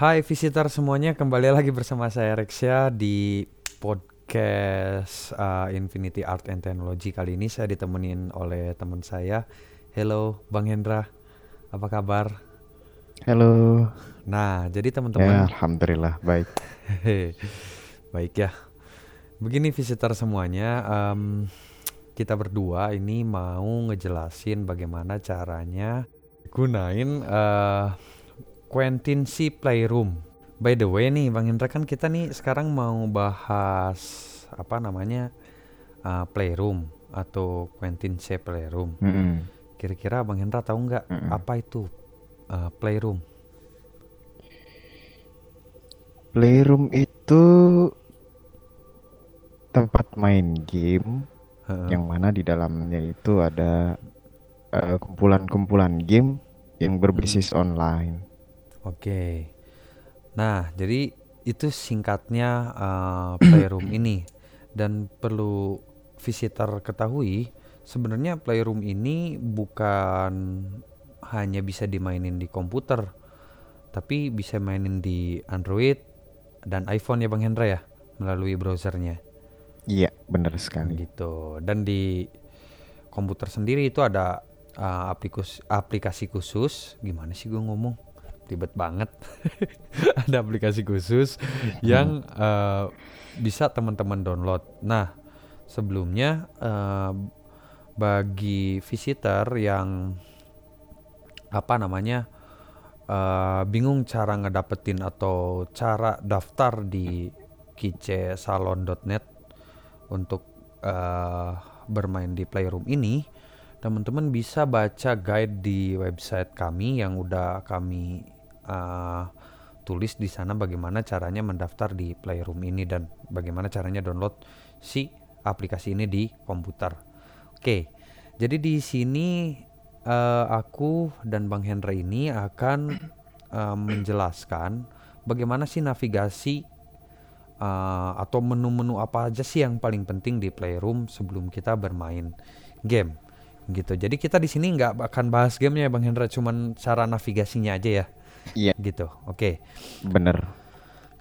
Hai visitor semuanya, kembali lagi bersama saya Rexia di podcast uh, Infinity Art and Technology. Kali ini saya ditemenin oleh teman saya. Hello, Bang Hendra. Apa kabar? Halo. Nah, jadi Ya, teman-teman, alhamdulillah baik. baik ya. Begini visitor semuanya, em, kita berdua ini mau ngejelasin bagaimana caranya gunain eh Quentin C Playroom. By the way nih Bang Hendra kan kita nih sekarang mau bahas apa namanya eh, Playroom atau Quentin C Playroom. Mm-mm. Kira-kira Bang Hendra tahu nggak Mm-mm. apa itu eh, Playroom? Playroom itu tempat main game Heeh. yang mana di dalamnya itu ada eh, kumpulan-kumpulan game yang berbasis online. Oke. Nah, jadi itu singkatnya uh, Playroom ini dan perlu visitor ketahui sebenarnya Playroom ini bukan hanya bisa dimainin di komputer, tapi bisa mainin di Android dan iPhone ya Bang Hendra ya melalui browsernya Iya, benar sekali. gitu. Dan di komputer sendiri itu ada uh, aplikus- aplikasi khusus. Gimana sih gue ngomong? Ribet banget. ada aplikasi khusus yang uh, bisa teman-teman download. Nah, sebelumnya uh, bagi visitor yang apa namanya uh, bingung cara ngedapetin atau cara daftar di kicesalon.net untuk eh, bermain di Playroom ini, teman-teman bisa baca guide di website kami yang udah kami eh, tulis di sana bagaimana caranya mendaftar di Playroom ini dan bagaimana caranya download si aplikasi ini di komputer. Oke, jadi di sini eh, aku dan Bang Hendra ini akan eh, menjelaskan bagaimana sih navigasi uh, atau menu-menu apa aja sih yang paling penting di Playroom sebelum kita bermain game gitu. Jadi kita di sini nggak akan bahas gamenya ya Bang Hendra, cuman cara navigasinya aja ya Iya, gitu. Oke. benar.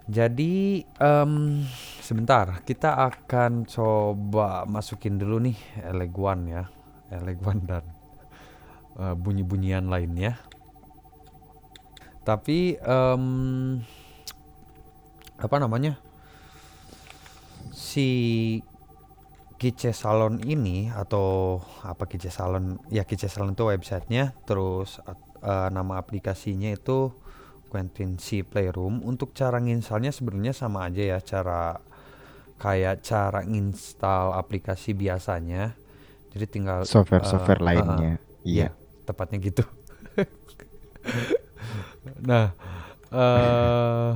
Jadi em, sebentar kita akan coba masukin dulu nih Eleguan ya, Eleguan dan eh, bunyi-bunyian lainnya. Tapi em, apa namanya? si Kice Salon ini atau apa Kice Salon ya Kice Salon itu websitenya terus eh, nama aplikasinya itu Quentin C Playroom untuk cara nginstalnya sebenarnya sama aja ya cara kayak cara nginstal aplikasi biasanya jadi tinggal Software-software eh, lainnya. Iya, Iya. tepatnya gitu. nah, eh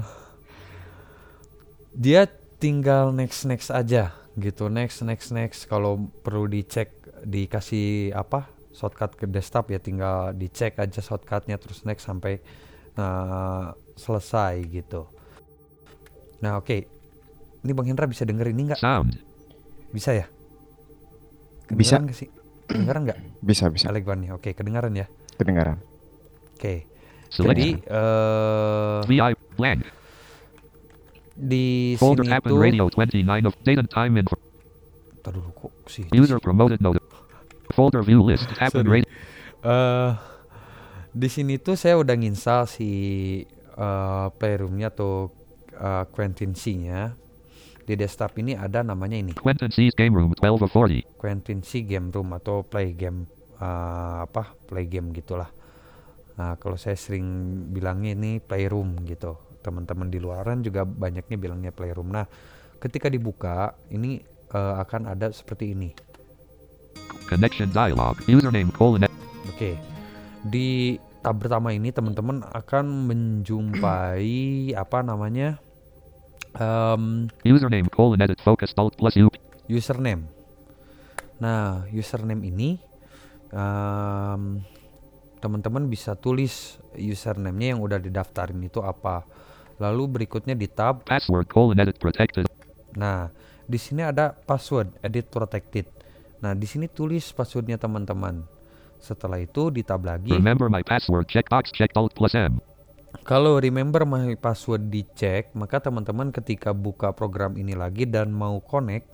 dia tinggal next next aja gitu, next next next. Kalau perlu dicek dikasih apa shortcut ke desktop ya tinggal dicek aja shortcutnya terus next sampai eh, selesai gitu. Nah oke, ini Bang Hendra bisa denger ini nggak? Sound. Bisa ya? Bisa. Kedengeran nggak sih? Kedengeran nggak? Bisa, bisa. Elegan nih, oke kedengaran ya. Kedengaran. Oke, Select. jadi eh VI blank. di Folder sini app itu and radio 29 of date and time info. Ntar dulu kok sih. User promoted note. Folder view list. App and radio. Eh di sini tuh saya udah nginstal si eh, Playroom-nya atau eh, Quentin C-nya. Di desktop ini ada namanya ini Quentin C's game room 12 of 40. Quentin C Game Room atau Play Game eh, apa Play Game gitulah. Nah kalau saya sering bilangnya ini Playroom gitu. Teman-teman di luaran juga banyaknya bilangnya Playroom. Nah ketika dibuka ini eh, akan ada seperti ini. Connection dialog. Username colon. Oke, di tab pertama ini teman-teman akan menjumpai apa namanya Em, Username colon edit focus alt plus U. username. Nah, username ini em, teman-teman bisa tulis username-nya yang udah didaftarin itu apa. Lalu berikutnya di tab, Password colon edit protected. nah di sini ada password edit protected. Nah di sini tulis passwordnya teman-teman. Setelah itu di tab lagi, Remember my password checkbox checked alt plus M. Kalau remember my password dicek, maka teman-teman ketika buka program ini lagi dan mau connect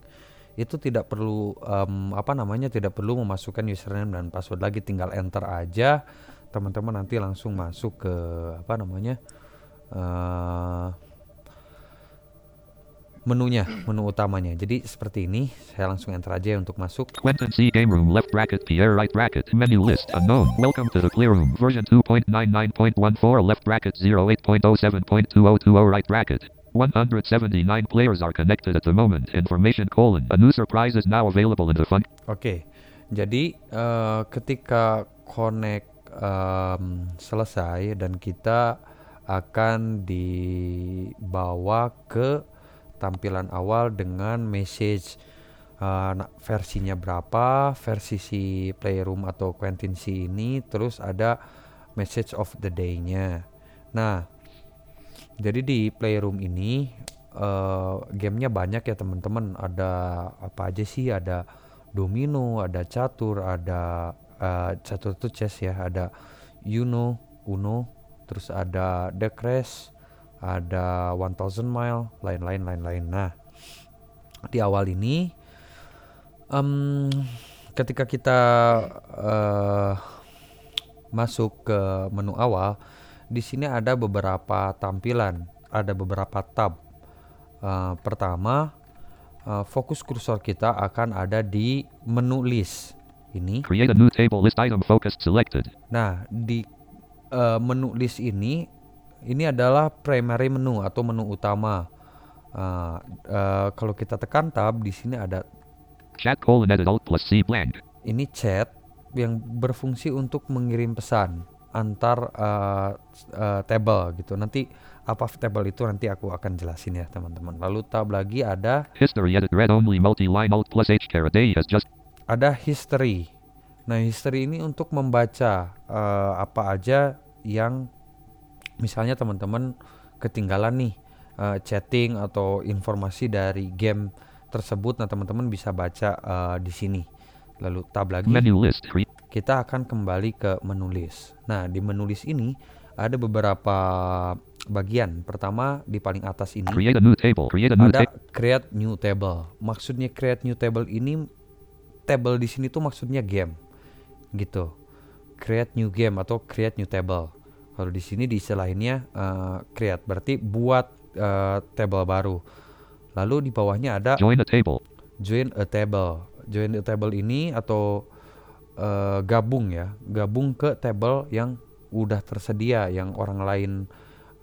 itu tidak perlu em, apa namanya tidak perlu memasukkan username dan password lagi tinggal enter aja teman-teman nanti langsung masuk ke apa namanya eh, menunya menu utamanya jadi seperti ini saya langsung enter aja ya untuk masuk Quentin C. Game Room left bracket Pierre right bracket menu list unknown. Welcome to the clear room version 2.99.14 left bracket 08.07.2020 right bracket. 179 players are connected at the moment. Information colon. A new surprise is now available in the fun. Oke, jadi eh, ketika connect em, selesai dan kita akan dibawa ke tampilan awal dengan message na- versinya berapa, versi si Playroom atau Quentin C ini, terus ada message of the day-nya. Nah, jadi di Playroom ini eh, gamenya banyak ya teman-teman. Ada apa aja sih? Ada domino, ada catur, ada eh, catur itu chess ya, ada Uno, Uno, terus ada The Crash, ada 1000 Mile, lain-lain lain-lain. Nah, di awal ini em, ketika kita eh, masuk ke menu awal, di sini ada beberapa tampilan, ada beberapa tab. Eh, pertama, eh, fokus kursor kita akan ada di menu list ini. Create a new table list item focused selected. Nah, di eh, menu list ini, ini adalah primary menu atau menu utama. Eh, eh, kalau kita tekan tab, di sini ada Chat colon edit alt plus C blank. ini chat yang berfungsi untuk mengirim pesan antar uh, uh, table gitu. Nanti apa table itu nanti aku akan jelasin ya teman-teman. Lalu tab lagi ada History edit read only multi-line alt plus H caret A has just ada history. Nah history ini untuk membaca uh, apa aja yang misalnya teman-teman ketinggalan nih uh, chatting atau informasi dari game tersebut. Nah teman-teman bisa baca uh, di sini. Lalu tab lagi. menu list. Kita akan kembali ke menulis. Nah, di menulis ini ada beberapa bagian. Pertama di paling atas ini create a new table. Create a new ada create new table. Maksudnya create new table ini table di sini tuh maksudnya game. Gitu. Create new game atau create new table. Kalau di sini di istilahnya eh, create berarti buat eh, table baru. Lalu di bawahnya ada Join a table. join a table. Join a table ini atau eh, gabung ya, gabung ke table yang udah tersedia yang orang lain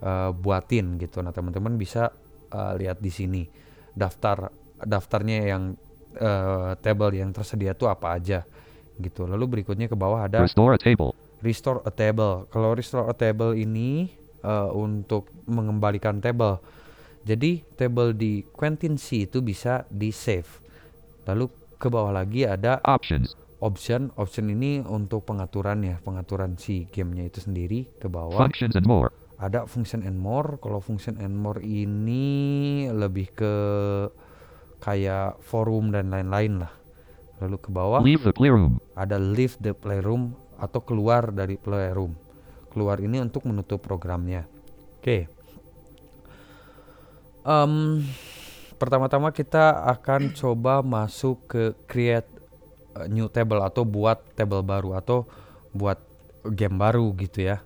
eh, buatin gitu. Nah, teman-teman bisa eh, lihat di sini daftar daftarnya yang eh, table yang tersedia itu apa aja gitu. Lalu berikutnya ke bawah ada Restore a table. Restore a table. Kalau restore a table ini eh, untuk mengembalikan table. Jadi table di Quentin C itu bisa di save. Lalu ke bawah lagi ada Options. option. Option ini untuk pengaturan ya, pengaturan si gamenya itu sendiri ke bawah. Functions and more. Ada function and more. Kalau function and more ini lebih ke kayak forum dan lain-lain lah. Lalu ke bawah Leave the clear room. ada leave the playroom atau keluar dari playroom. Keluar ini untuk menutup programnya. Oke. Em, pertama-tama kita akan coba masuk ke create new table atau buat table baru atau buat game baru gitu ya.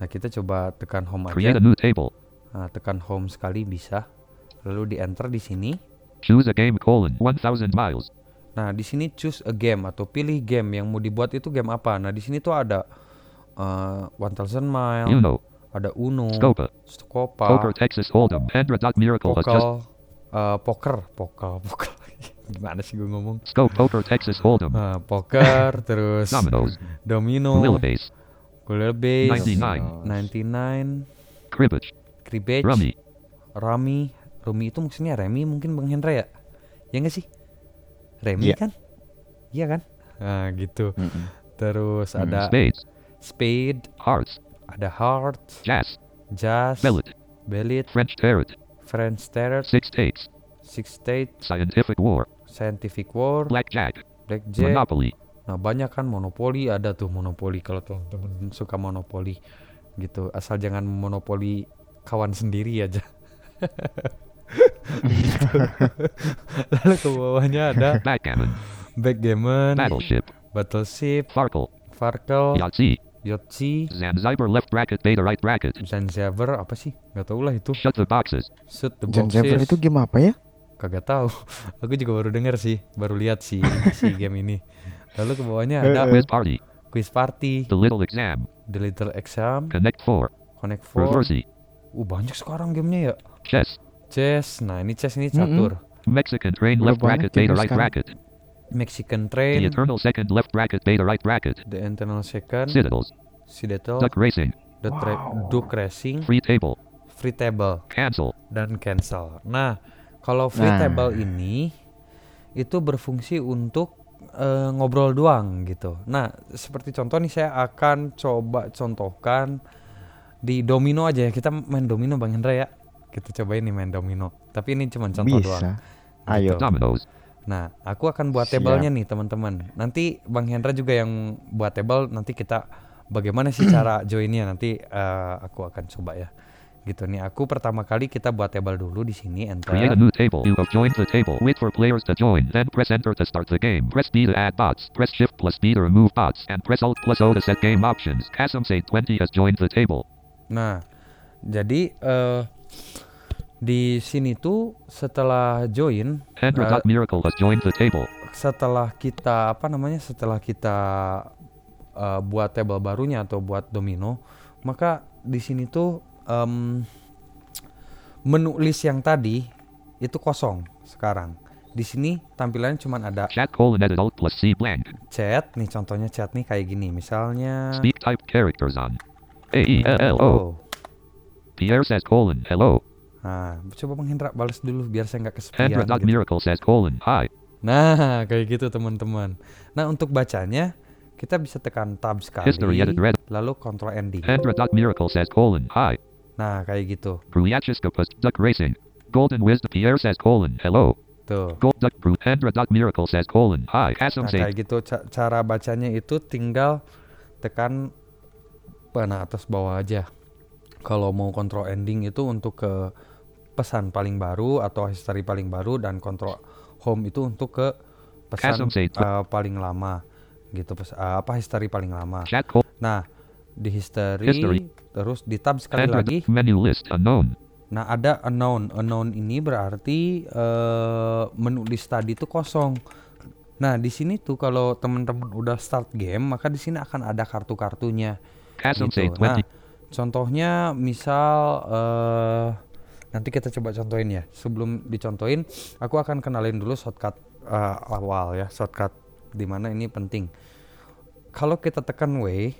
Nah kita coba tekan home Create aja. a new table. Nah, tekan home sekali bisa. Lalu di enter di sini. Choose a game colon 1000 miles. Nah, di sini choose a game atau pilih game yang mau dibuat itu game apa. Nah, di sini tuh ada uh, 1000 Mile, Uno. ada Uno, Scopa. Scopa, Poker Texas Hold'em. Miracle Pokel, uh, poker, poker, poker. Gimana sih gue ngomong? scope poker Texas Hold'em. Uh, poker, terus Dominoes. domino, Willibase. Cooler Base, 99. 99, Cribbage. Cribbage, Rummy. Rami, Rumi itu maksudnya Remi mungkin Bang Hendra ya? Ya nggak sih? Remi Iya. kan? Iya kan? Nah gitu. Mm-mm. Terus Hmm. ada Spades. Spade, Hearts. ada Heart, Jazz. Jazz, Bellet. Bellet, French Tarot. French Tarot, Six States. Six State, Scientific War. Scientific War, Blackjack. Blackjack. Monopoly. Nah banyak kan monopoli ada tuh monopoli kalau teman-teman suka monopoli. gitu asal jangan monopoli kawan sendiri aja lalu ke bawahnya ada Backgammon. backgammon Battleship. battleship Farkle. farkle Yahtzee. yahtzee Zanzibar left bracket beta right bracket. zanzibar apa sih nggak tahu lah itu Shut the boxes. shoot the Zanzibar boxes itu game apa ya? kagak tahu aku juga baru denger sih baru lihat sih si game ini lalu ke bawahnya ada Quiz party. quiz party The little exam. the little exam Connect 4. connect four Reversi. uh banyak sekarang gamenya ya Chess. Chess nah ini chess ini catur Mexican train left bracket beta right bracket. Mexican The train eternal second left bracket beta right bracket. the internal second Citadels. Seattle Duck racing. the tra- Wow. duck racing Free table. free table Cancel. dan cancel nah kalau free Nah. table ini itu berfungsi untuk eh, ngobrol doang gitu nah seperti contoh nih saya akan coba contohkan di domino aja ya kita main domino bang Hendra ya kita cobain nih main domino tapi ini cuma contoh doang Bisa. Ayo. Gitu. Nah, aku akan buat Siap. tabelnya nih teman-teman. Nanti Bang Hendra juga yang buat table. Nanti kita bagaimana sih cara joinnya nanti eh, aku akan coba ya. Gitu nih. Aku pertama kali kita buat table dulu di sini Create a enter. new table. You have joined the table. Wait for players to join. Then press enter to start the game. Press B to add bots. Press shift plus B to remove bots. And press alt plus O to set game options. Kasum say 20 has joined the table. Nah, jadi eh di sini tuh setelah join Hendra dot miracle has joined the table. setelah kita apa namanya setelah kita uh, buat table barunya atau buat domino maka di sini tuh em, menu list yang tadi itu kosong sekarang di sini tampilannya cuma ada Chat colon alt plus C blank. chat nih contohnya chat nih kayak gini misalnya Speak type characters on. A E L L O. Pierre says colon hello. nah coba Bang Hendra balas dulu biar saya nggak kesepian Hendra dot gitu. miracle says colon hi. nah kayak gitu teman-teman nah untuk bacanya kita bisa tekan tab sekali History edit red. lalu control ending Hendra dot miracle says colon hi. Nah, kayak gitu. Bruyachiskopus duck racing. Golden wisdom Pierre says colon hello. Tuh. Gold duck brew Hendra dot miracle says colon hi. Kasum Nah, kayak gitu Ca- cara bacanya itu tinggal tekan panah atas bawah aja. Kalau mau kontrol ending itu untuk ke pesan paling baru atau history paling baru dan kontrol home itu untuk ke pesan uh, paling lama gitu pes- uh, apa history paling lama. Nah, di history, History. terus di tab sekali Hendra lagi menu list unknown. Nah, ada unknown. Unknown ini berarti eh, menu list tadi itu kosong. Nah, di sini tuh kalau teman-teman udah start game, maka di sini akan ada kartu-kartunya. Gitu. Nah, 20. Contohnya misal eh nanti kita coba contohin ya. Sebelum dicontohin, aku akan kenalin dulu shortcut eh, awal ya, shortcut di mana ini penting. Kalau kita tekan W,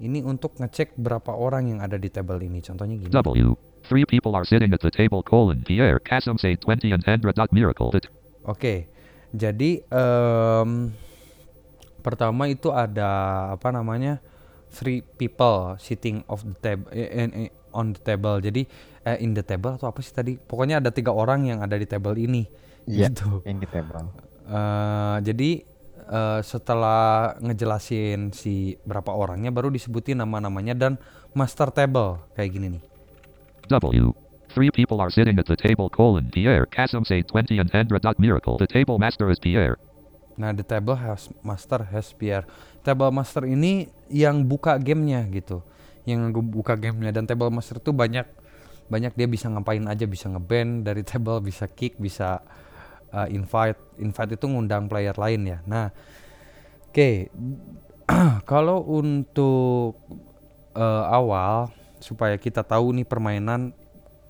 ini untuk ngecek berapa orang yang ada di table ini. Contohnya gini. W. Three people are sitting at the table colon Pierre Kasum say 20 and Hendra dot miracle. Oke, jadi em, pertama itu ada apa namanya three people sitting of the table on the table. Jadi eh, in the table atau apa sih tadi? Pokoknya ada tiga orang yang ada di table ini. Iya. Gitu. Ini table. Eh, jadi eh, setelah ngejelasin si berapa orangnya, baru disebutin nama-namanya dan master table kayak gini nih. W. Three people are sitting at the table colon Pierre Kasum say 20 and Hendra dot miracle. The table master is Pierre. Nah, the table has master has Pierre. Table master ini yang buka gamenya gitu, yang buka gamenya dan table master itu banyak banyak dia bisa ngapain aja, bisa ngeband dari table, bisa kick, bisa uh, invite. Invite itu ngundang player lain ya. Nah, oke, kalau untuk uh, awal supaya kita tahu nih permainan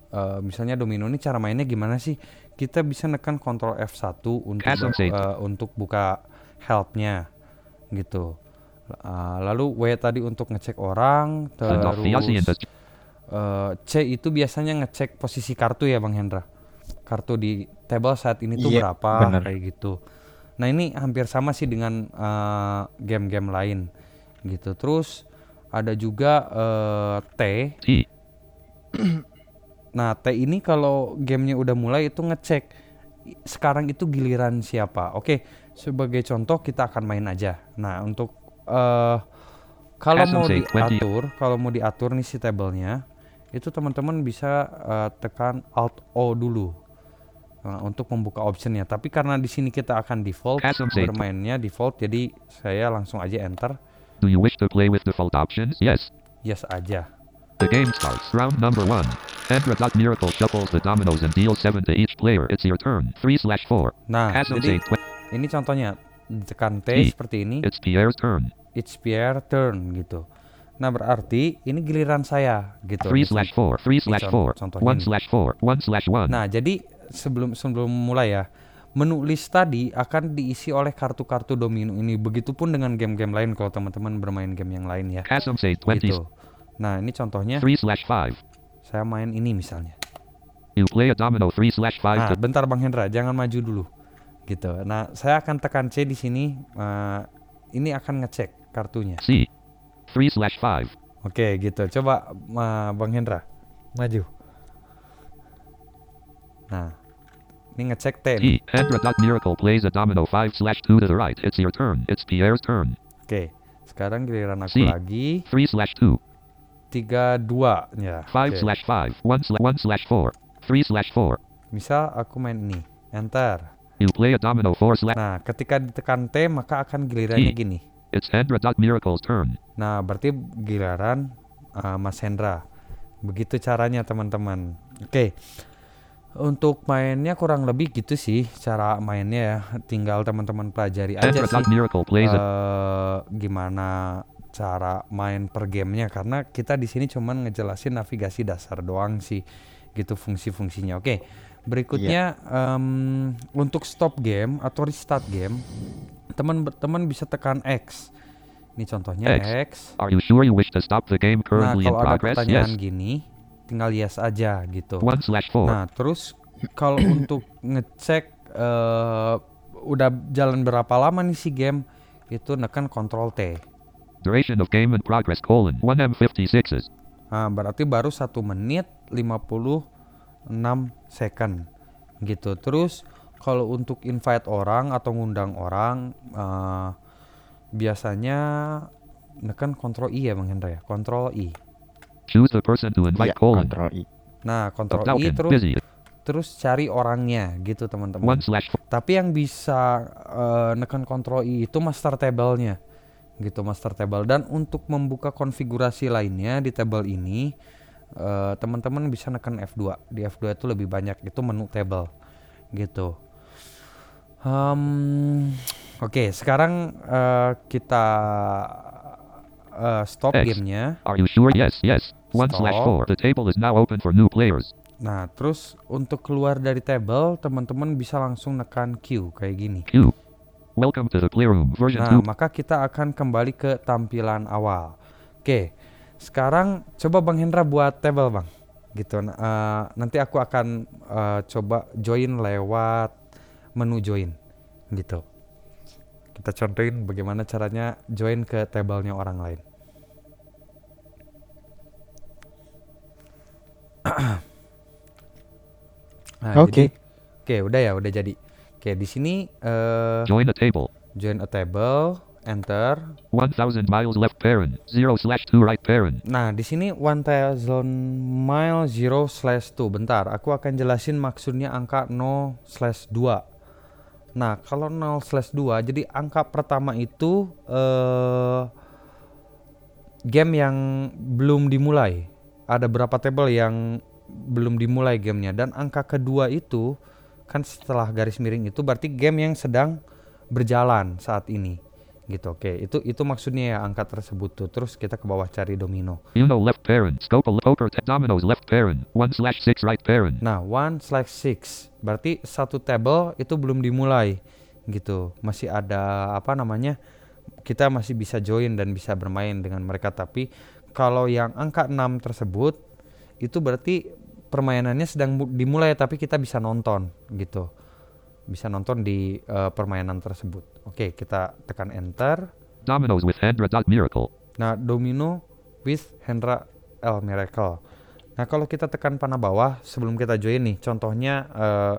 uh, misalnya domino ini cara mainnya gimana sih? Kita bisa nekan Ctrl F1 untuk uh, untuk buka helpnya gitu. Uh, lalu W tadi untuk ngecek orang, terus uh, C itu biasanya ngecek posisi kartu ya Bang Hendra. Kartu di table saat ini tuh Iya, berapa bener. kayak gitu. Nah ini hampir sama sih dengan uh, game-game lain gitu. Terus ada juga uh, T. T. Nah T ini kalau gamenya udah mulai itu ngecek sekarang itu giliran siapa. Oke sebagai contoh kita akan main aja. Nah untuk uh, Kalau mau save 20. diatur, kalau mau diatur nih si tabelnya, itu teman-teman bisa eh, tekan Alt O dulu Nah, untuk membuka optionnya. Tapi karena di sini kita akan default bermainnya default, jadi saya langsung aja enter Do you wish to play with default options? Yes. yes aja. The game starts. Round number one. Hendra Dot Miracle shuffles the dominoes and deals seven to each player. It's your turn. Three slash four. Nah, jadi ini contohnya tekan T seperti ini, It's Pierre's turn. it's Pierre turn gitu. Nah, berarti ini giliran saya gitu. Three slash four. Three slash four. One slash four. One slash one. Nah, jadi sebelum sebelum mulai ya, menu list tadi akan diisi oleh kartu-kartu domino ini. Begitupun dengan game-game lain kalau teman-teman bermain game yang lain ya. Gitu. Nah, ini contohnya Three slash five. saya main ini misalnya. You play a domino three slash five Nah, bentar Bang Hendra, jangan maju dulu. Gitu. Nah, saya akan tekan C di sini. eh, ini akan ngecek kartunya. C. Three slash five. Oke, gitu. Coba eh, Bang Hendra maju. Nah, ini ngecek T. T. Hendra Dot Miracle plays a domino five slash two to the right. It's your turn. It's Pierre's turn. Oke, sekarang giliran aku C. lagi. Three slash two. tiga dua ya. Five Oke. slash five. One slash one slash four. Three slash four. Misal aku main ini, enter. You play a domino four slash. Nah, ketika ditekan T maka akan gilirannya gini. It's Hendra Dot Miracle's turn. Nah, berarti giliran uh, Mas Hendra. Begitu caranya teman-teman. Oke. Untuk mainnya kurang lebih gitu sih cara mainnya ya. Tinggal teman-teman pelajari aja Hendra sih. Miracle plays eh, gimana cara main per gamenya karena kita di sini cuman ngejelasin navigasi dasar doang sih gitu fungsi-fungsinya. Oke, berikutnya em, untuk stop game atau restart game teman-teman bisa tekan X. Ini contohnya X. X. Are you sure you wish to stop the game Nah currently in kalau ada progress? pertanyaan Yes. gini, tinggal yes aja gitu. One slash four. Nah, terus kalau untuk ngecek eh, udah jalan berapa lama nih si game, itu nekan Ctrl T. Duration of game in progress colon one M56s. Nah, berarti baru satu menit 56 second gitu. Terus kalau untuk invite orang atau ngundang orang eh, biasanya nekan Ctrl I ya Bang Hendra ya, Ctrl I. Choose the person to invite Iya, colon. Ctrl I. Nah, Ctrl I terus busy. terus cari orangnya gitu teman-teman. Tapi yang bisa eh, nekan Ctrl I itu master table-nya. Gitu master table dan untuk membuka konfigurasi lainnya di table ini eh, teman-teman bisa nekan F2. Di F2 itu lebih banyak itu menu table gitu. Em, Oke, sekarang eh, kita eh, stop X. gamenya. Are you sure? Yes, yes. One slash four. The table is now open for new players. Nah, terus untuk keluar dari table, teman-teman bisa langsung nekan Q kayak gini. Q. Welcome to the Playroom version Nah, 2. maka kita akan kembali ke tampilan awal. Oke, sekarang coba Bang Hendra buat table, Bang. Gitu. Nah, eh, nanti aku akan eh, coba join lewat menu join. Gitu. Kita contohin bagaimana caranya join ke tablenya orang lain. nah, Oke. jadi- Oke, udah ya, udah jadi. Oke, di sini eh Join a table. join a table, enter. 1000 miles left parent. 0 slash 2 right parent. Nah, di sini 1000 mile 0 slash 2. Bentar, aku akan jelasin maksudnya angka 0 slash 2. Nah, kalau 0 slash 2, jadi angka pertama itu eh game yang belum dimulai. Ada berapa table yang belum dimulai gamenya dan angka kedua itu kan setelah garis miring itu berarti game yang sedang berjalan saat ini gitu oke. Itu itu maksudnya ya angka tersebut tuh. Terus kita ke bawah cari domino. Uno left parent. Scope poker dominoes left parent. 1 slash 6 right parent. nah one slash six. Berarti satu table itu belum dimulai. Gitu. Masih ada apa namanya kita masih bisa join dan bisa bermain dengan mereka. Tapi kalau yang angka 6 tersebut itu berarti permainannya sedang mu- dimulai tapi kita bisa nonton. Gitu bisa nonton di eh, permainan tersebut oke kita tekan enter Dominoes with Hendra dot miracle. Nah, domino with Hendra L Miracle. Nah, kalau kita tekan panah bawah sebelum kita join nih, contohnya eh,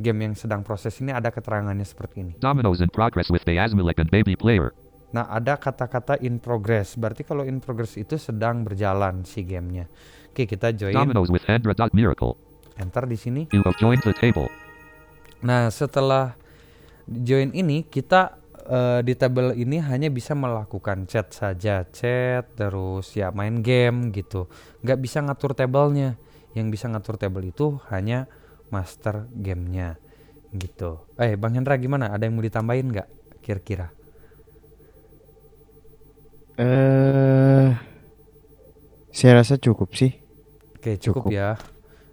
game yang sedang proses ini ada keterangannya seperti ini. Dominoes in progress with Bayasmilik and baby player. Nah, ada kata-kata in progress. Berarti kalau in progress itu sedang berjalan si gamenya. Oke, kita join. Dominoes with Hendra. dot Miracle. Enter di sini. You have joined the table. Nah, setelah join ini kita eh, di tabel ini hanya bisa melakukan chat saja, chat terus ya main game gitu. Nggak bisa ngatur tabelnya. Yang bisa ngatur tabel itu hanya master gamenya gitu. Eh, Bang Hendra gimana? Ada yang mau ditambahin nggak kira-kira? Eh, saya rasa cukup sih. Oke, cukup, Cukup. ya.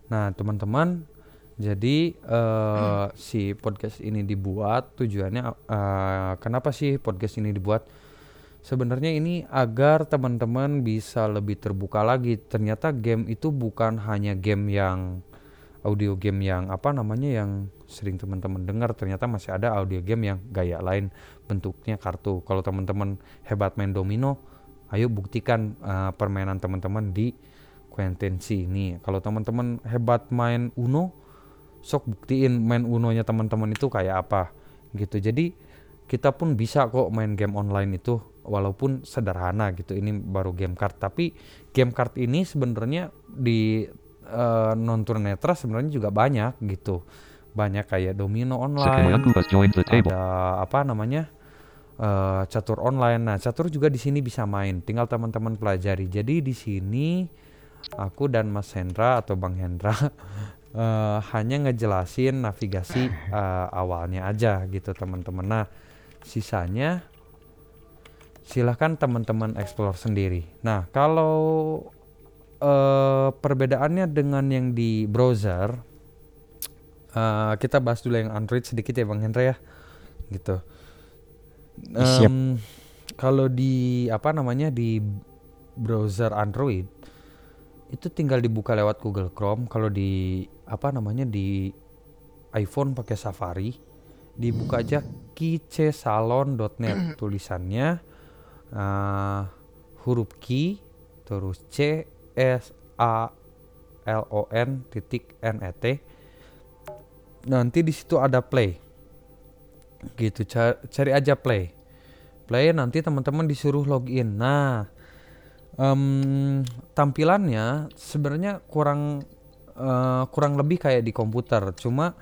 Nah, teman-teman, jadi eh, si podcast ini dibuat tujuannya eh, kenapa sih podcast ini dibuat? Sebenarnya ini agar teman-teman bisa lebih terbuka lagi. Ternyata game itu bukan hanya game yang audio game yang apa namanya yang sering teman-teman dengar. Ternyata masih ada audio game yang gaya lain bentuknya kartu. Kalau teman-teman hebat main domino, ayo buktikan eh, permainan teman-teman di Quentensi ini. Kalau teman-teman hebat main Uno, sok buktiin main Unonya teman-teman itu kayak apa gitu. Jadi kita pun bisa kok main game online itu walaupun sederhana gitu. Ini baru game card, tapi game card ini sebenarnya di eh, non tunanetra sebenarnya juga banyak gitu. Banyak kayak domino online, ada apa namanya eh, catur online. Nah, catur juga di sini bisa main. Tinggal teman-teman pelajari. Jadi di sini aku dan Mas Hendra atau Bang Hendra eh, hanya ngejelasin navigasi eh, awalnya aja gitu teman-teman. Nah, sisanya silahkan teman-teman explore sendiri. Nah, kalau eh, perbedaannya dengan yang di browser, eh, kita bahas dulu yang Android sedikit ya Bang Hendra ya, gitu. Siap. Em, kalau di apa namanya di browser Android itu tinggal dibuka lewat Google Chrome. Kalau di apa namanya di iPhone pakai Safari, dibuka aja kicesalon.net tulisannya eh, huruf ki terus C S A L O N titik N E T. Nanti di situ ada play. Gitu ca- cari aja play. Play nanti teman-teman disuruh login. Nah, em, tampilannya sebenarnya kurang eh, kurang lebih kayak di komputer. Cuma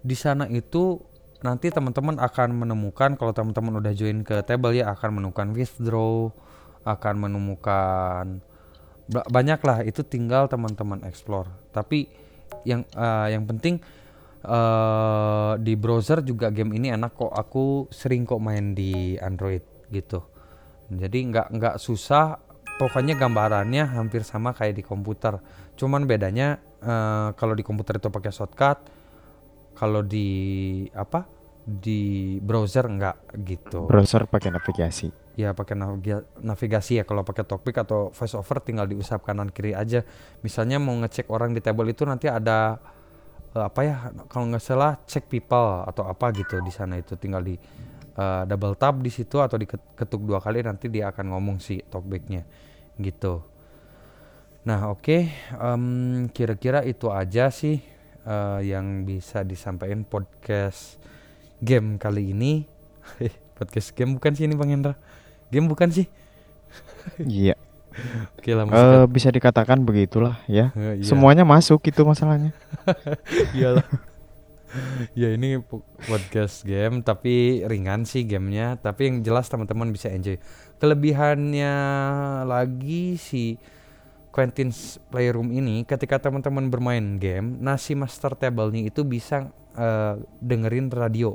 di sana itu nanti teman-teman akan menemukan kalau teman-teman udah join ke table ya akan menemukan withdraw, akan menemukan ba- banyak lah itu tinggal teman-teman explore. Tapi yang eh, yang penting eh di browser juga game ini enak kok. Aku sering kok main di Android gitu. Jadi nggak nggak susah. Pokoknya gambarannya hampir sama kayak di komputer. Cuman bedanya eh, kalau di komputer itu pakai shortcut, kalau di apa di browser nggak gitu. Browser pakai navigasi. Ya pakai naviga- navigasi ya kalau pakai Talkback atau VoiceOver tinggal diusap kanan kiri aja. Misalnya mau ngecek orang di table itu nanti ada eh, apa ya kalau nggak salah check people atau apa gitu di sana itu tinggal di eh, double tap di situ atau diketuk dua kali nanti dia akan ngomong si Talkbacknya gitu. Nah oke em, kira-kira itu aja sih eh, yang bisa disampaikan podcast game kali ini. podcast game bukan sih ini Bang Hendra? Game bukan sih? Iya. Oke lah musik bisa dikatakan begitulah ya. Eh, iya. Semuanya masuk itu masalahnya. Iyalah. Ya ini po- podcast game tapi ringan sih gamenya. Tapi yang jelas teman-teman bisa enjoy. Kelebihannya lagi si Quentin's Playroom ini ketika teman-teman bermain game nasi master table-nya itu bisa eh, dengerin radio.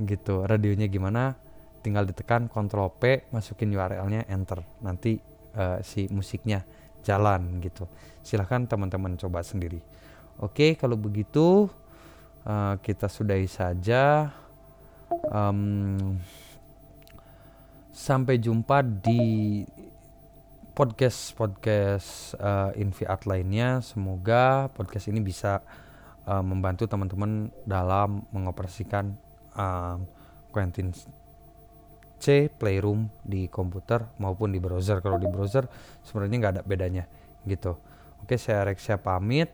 Gitu radionya gimana? Tinggal ditekan Ctrl P masukin URL-nya enter. Nanti eh, si musiknya jalan gitu. Silahkan teman-teman coba sendiri. Oke kalau begitu eh, kita sudahi saja. Em, sampai jumpa di podcast podcast uh, Infiat lainnya. Semoga podcast ini bisa uh, membantu teman-teman dalam mengoperasikan um, Quentin C Playroom di komputer maupun di browser. Kalau di browser sebenarnya nggak ada bedanya gitu. Oke saya Rexia pamit.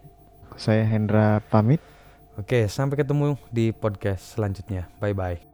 Saya Hendra pamit. Oke sampai ketemu di podcast selanjutnya. Bye bye